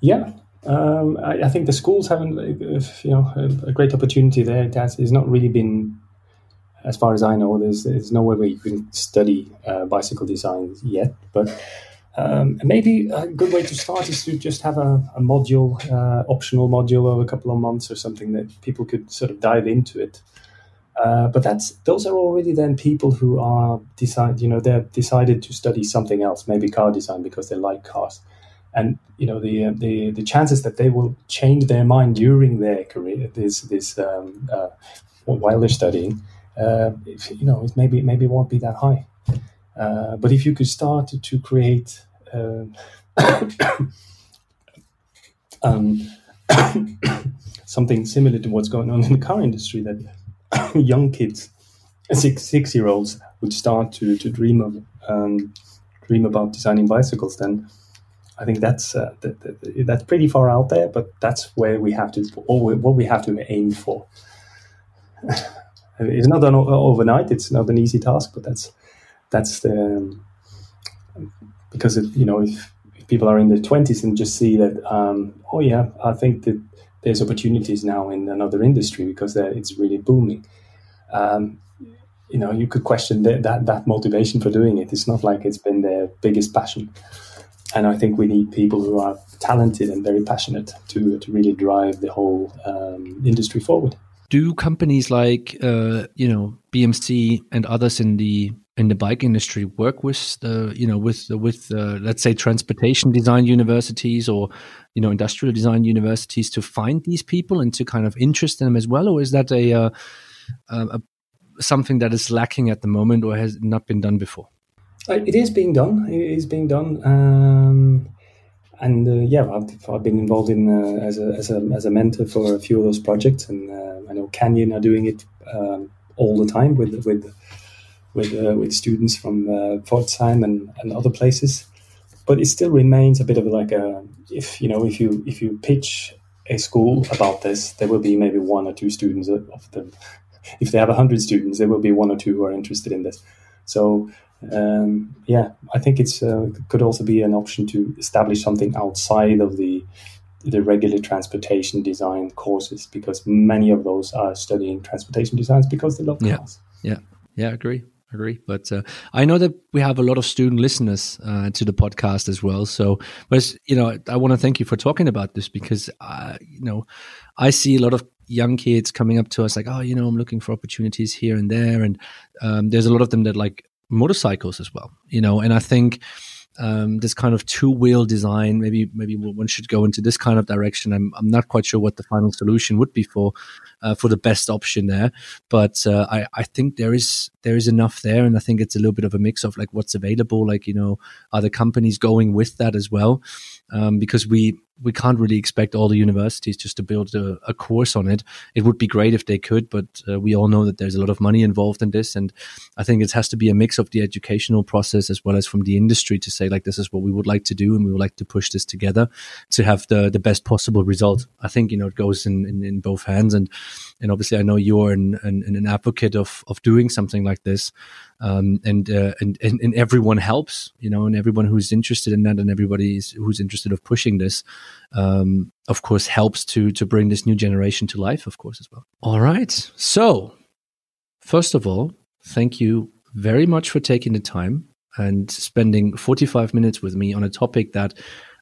Yeah um, I, I, think the schools haven't, you know, a, a, great opportunity there. That has not really been, as far as I know, there's there's nowhere where you can study uh, bicycle design yet. But um, maybe a good way to start is to just have a, a module, uh, optional module of a couple of months or something that people could sort of dive into it. Uh, but that's those are already then people who are decide you know they're decided to study something else, maybe car design because they like cars and you know the the the chances that they will change their mind during their career this this um, uh, while they're studying uh, if, you know it maybe maybe won't be that high. Uh, but if you could start to create *coughs* um, um *coughs* something similar to what's going on in the car industry that *coughs* young kids six six year olds would start to to dream of um, dream about designing bicycles then I think that's uh, that, that, that's pretty far out there, but that's where we have to what we have to aim for. *laughs* it's not done overnight; it's not an easy task, but that's that's the um, because it, you know if, if, people are in their twenties and just see that um, oh yeah, I think that there's opportunities now in another industry because it's really booming. Um, you know, you could question that, that that motivation for doing it. It's not like it's been their biggest passion and I think we need people who are talented and very passionate to to really drive the whole um, industry forward. Do companies like uh, you know BMC and others in the in the bike industry work with the you know with with uh, let's say transportation design universities or you know industrial design universities to find these people and to kind of interest them as well or is that a, uh, a something that is lacking at the moment or has not been done before it is being done it is being done um, and uh, yeah I've, I've, been involved in uh, as, a, as, a, as a mentor for a few of those projects and uh, I know Canyon are doing it um, all the time with with with uh, with students from uh, and, and other places. But it still remains a bit of like a if you know if you if you pitch a school about this, there will be maybe one or two students of them. If they have hundred students, there will be one or two who are interested in this. So um, yeah, I think it's uh, could also be an option to establish something outside of the the regular transportation design courses because many of those are studying transportation designs because they love cars. Yeah, yeah, yeah. Agree agree. But uh, I know that we have a lot of student listeners uh, to the podcast as well. So, but you know, I want to thank you for talking about this because uh, you know, I see a lot of young kids coming up to us like, oh, you know, I'm looking for opportunities here and there, and um, there's a lot of them that like motorcycles as well. You know, and I think um, this kind of two wheel design. Maybe maybe one should go into this kind of direction. I'm I'm not quite sure what the final solution would be for uh, for the best option there, but uh, I I think there is there is enough there, and I think it's a little bit of a mix of like what's available. Like you know, are the companies going with that as well? Um, because we we can't really expect all the universities just to build a, a, course on it. It would be great if they could, but uh, we all know that there's a lot of money involved in this, and I think it has to be a mix of the educational process as well as from the industry to say like this is what we would like to do, and we would like to push this together to have the the best possible result. I think you know it goes in in, in both hands, and and obviously I know you're an, an, an advocate of of doing something like this um, and, uh, and, and and everyone helps, you know, and everyone who's interested in that, and everybody who's interested of pushing this, um, of course, helps to to bring this new generation to life, of course, as well. All right, so first of all, thank you very much for taking the time and spending 45 minutes with me on a topic that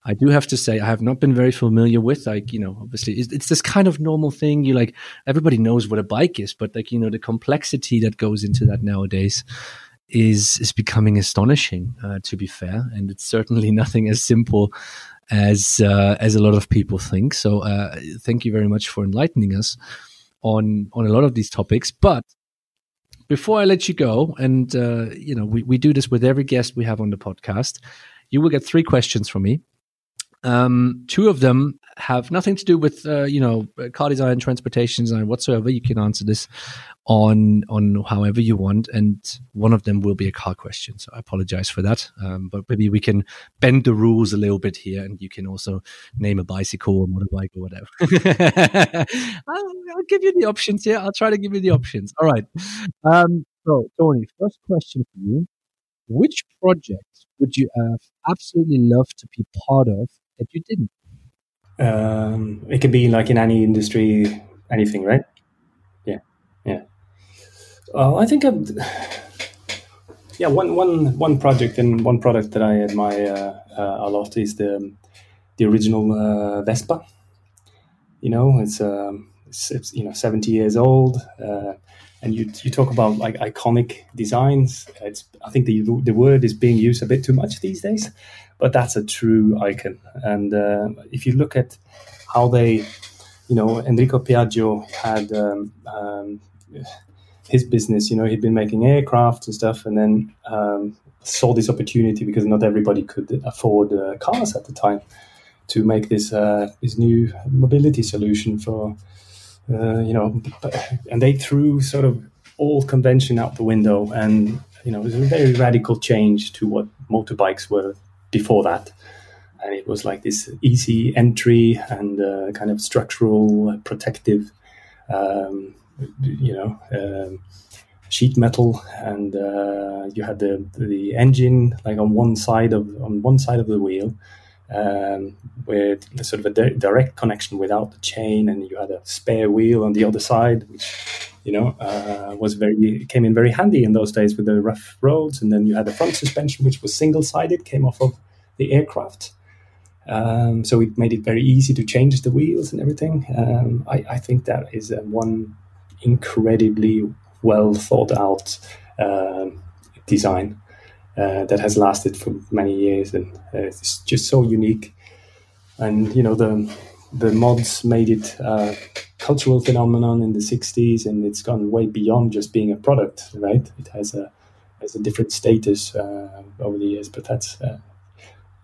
I do have to say I have not been very familiar with. Like you know, obviously it's, it's, this kind of normal thing. You like everybody knows what a bike is, but like you know the complexity that goes into that nowadays is is becoming astonishing. Uh, to be fair, and it's certainly *laughs* nothing as simple as uh, as a lot of people think. So uh, thank you very much for enlightening us on on a lot of these topics. But before I let you go, and uh, you know we we do this with every guest we have on the podcast. You will get three questions from me um, two of them have nothing to do with uh, you know car design, transportation design whatsoever. You can answer this on on however you want, and one of them will be a car question. So I apologize for that, um, but maybe we can bend the rules a little bit here, and you can also name a bicycle or motorbike or whatever. *laughs* I'll, I'll, give you the options. here. I'll try to give you the options. All right. Um, so Tony, first question for you: Which project would you have absolutely loved to be part of that you didn't? Um, it can be like in any industry, anything, right? Yeah, yeah. Uh, I think, I've, yeah, one, one, one project and one product that I admire uh, a lot is the the original uh, Vespa. You know, it's, um, it's, it's, you know seventy years old, uh, and you you talk about like iconic designs. It's I think the the word is being used a bit too much these days but that's a true icon. And uh, if you look at how they, you know, Enrico Piaggio had um, um, his business, you know, he'd been making aircraft and stuff, and then um, saw this opportunity because not everybody could afford uh, cars at the time to make this uh, this new mobility solution for, uh, you know, and they threw sort of all convention out the window and you know, it was a very radical change to what motorbikes were before that. And it was like this easy entry and uh, kind of structural protective, um, you know, um, sheet metal, and uh, you had the the engine like on one side of on one side of the wheel, um, with sort of a di- direct connection without the chain, and you had a spare wheel on the other side, which you know uh, was very came in very handy in those days with the rough roads. And then you had the front suspension, which was single sided, came off of the aircraft. Um, so it made it very easy to change the wheels and everything. Um, I, I, think that is one incredibly well thought out um, design uh, that has lasted for many years, and uh, it's just so unique. And you know the the mods made it a cultural phenomenon in the '60s, and it's gone way beyond just being a product. Right? It has a has a different status uh, over the years, but that's. Uh,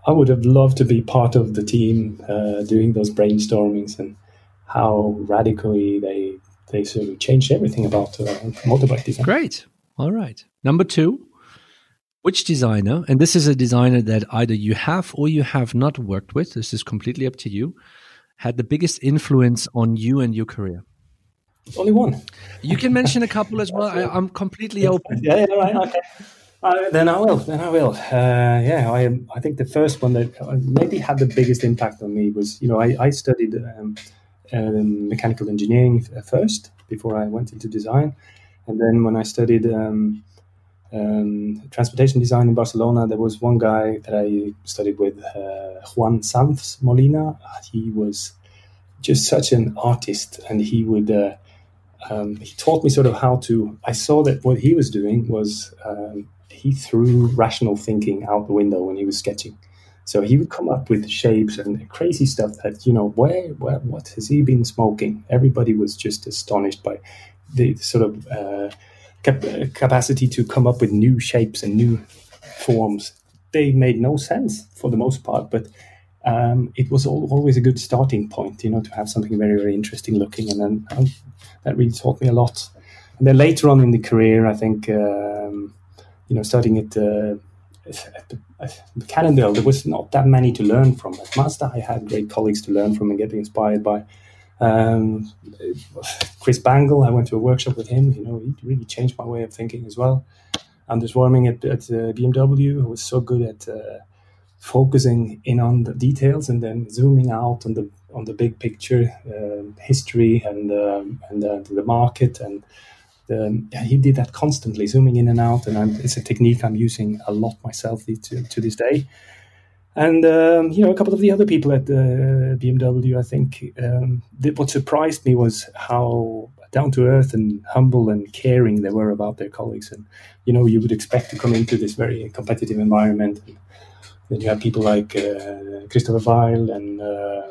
I would have loved to be part of the team uh, doing those brainstormings and how radically they they sort of changed everything about uh, motorbike design. Great. All right. Number two, which designer, and this is a designer that either you have or you have not worked with, this is completely up to you, had the biggest influence on you and your career? Only one. You can mention a couple as well. I, am completely open. Yeah, yeah, right. Okay. Uh, then I will. Then I will. Uh, yeah, I I think the first one that uh, maybe had the biggest impact on me was, you know, I, I studied um, um, mechanical engineering first before I went into design, and then when I studied um, um, transportation design in Barcelona, there was one guy that I studied with, uh, Juan Sanz Molina. He was just such an artist, and he would. Uh, um, he taught me sort of how to. I saw that what he was doing was um, he threw rational thinking out the window when he was sketching. So he would come up with shapes and crazy stuff that you know where, where what has he been smoking? Everybody was just astonished by the sort of uh, cap- capacity to come up with new shapes and new forms. They made no sense for the most part, but um, it was all, always a good starting point, you know, to have something very, very interesting looking. And then um, that really taught me a lot. And then later on in the career, I think, um, you know, starting at, uh, at, at Cannondale, there was not that many to learn from. At Mazda, I had great colleagues to learn from and get inspired by. Um, Chris Bangle, I went to a workshop with him. You know, he really changed my way of thinking as well. Anders Warming at, at uh, BMW, who was so good at uh, focusing in on the details and then zooming out on the on the big picture, uh, history and um, and uh, the market and. The, yeah, he did that constantly, zooming in and out, and I'm, it's a technique I'm using a lot myself to, to this day. And um, you know, a couple of the other people at uh, BMW, I think, um, what surprised me was how down to earth and humble and caring they were about their colleagues. And you know, you would expect to come into this very competitive environment. And then you have people like uh, Christopher Weil and uh,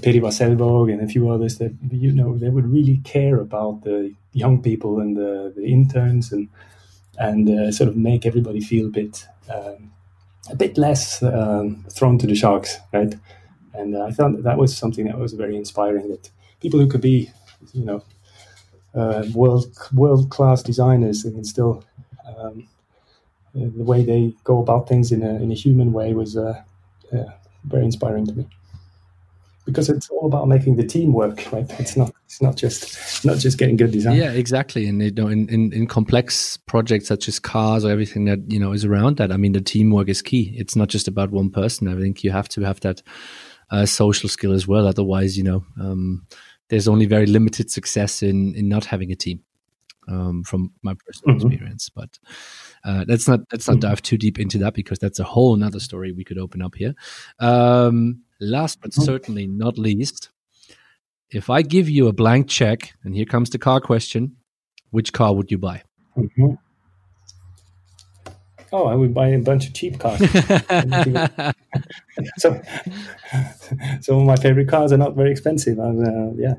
Peri Wasselvåg and a few others that you know they would really care about the young people and the, the interns and and uh, sort of make everybody feel a bit um, a bit less um, thrown to the sharks, right? And uh, I thought that, was something that was very inspiring. That people who could be, you know, uh, world world class designers and still um, uh, the way they go about things in a in a human way was uh, very inspiring to me because it's all about making the team work, *laughs* right? It's not it's not just not just getting good design. Yeah, exactly. And you know, in, in, in complex projects such as cars or everything that you know is around that, I mean, the teamwork is key. It's not just about one person. I think you have to have that uh, social skill as well. Otherwise, you know, um, there's only very limited success in in not having a team. Um, from my personal mm-hmm. experience, but uh, let's not let's not mm-hmm. dive too deep into that because that's a whole another story we could open up here. Um, Last but oh. certainly not least, if I give you a blank check, and here comes the car question, which car would you buy? Mm-hmm. Oh, I would buy a bunch of cheap cars. *laughs* so, some of my favorite cars are not very expensive. Uh, yeah,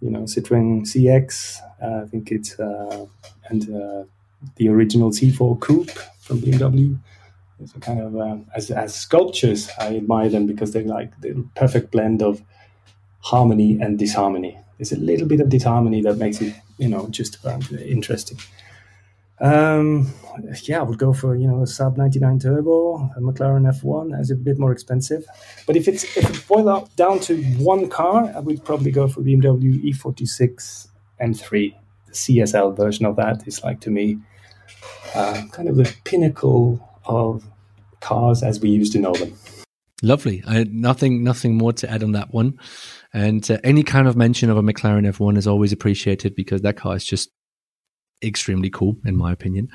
you know, Citroen CX. Uh, I think it's uh, and uh, the original C4 Coupe from BMW. It's a kind of um, as as sculptures, I admire them because they're like the perfect blend of harmony and disharmony. There's a little bit of disharmony that makes it, you know, just about interesting. Um, yeah, I would go for you know a Saab 99 Turbo, a McLaren F1 as a bit more expensive. But if it's if it boils down to one car, I would probably go for BMW E46 M3. The CSL version of that is like to me uh, kind of the pinnacle of cars as we used to know them. Lovely. I, nothing, nothing more to add on that one. And uh, any kind of mention of a McLaren F1 is always appreciated because that car is just extremely cool, in my opinion.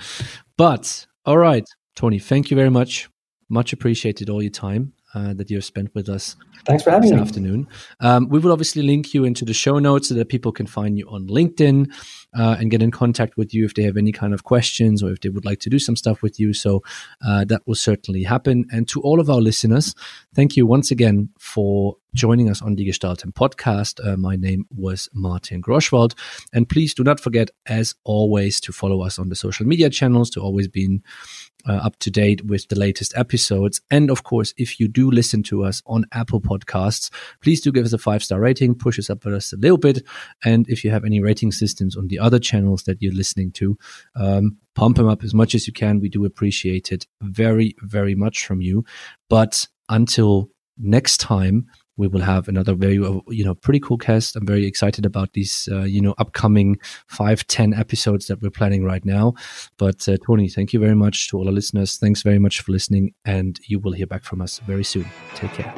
But all right, Tony, thank you very much. Much appreciated all your time. uh, that you have spent with us. Thanks for having this me. afternoon. Um, we will obviously link you into the show notes so that people can find you on LinkedIn uh, and get in contact with you if they have any kind of questions or if they would like to do some stuff with you. So uh, that will certainly happen. And to all of our listeners, thank you once again for joining us on the Gestalten podcast. Uh, my name was Martin Groschwald. And please do not forget, as always, to follow us on the social media channels to always be in, uh, up to date with the latest episodes. And of course, if you do listen to us on Apple Podcasts, please do give us a five star rating, push us up just a little bit. And if you have any rating systems on the other channels that you're listening to, um, pump them up as much as you can. We do appreciate it very, very much from you. But until next time, we will have another very you know pretty cool cast. I'm very excited about these uh, you know upcoming five ten episodes that we're planning right now. But uh, tony thank you very much to all our listeners. Thanks very much for listening and you will hear back from us very soon. Take care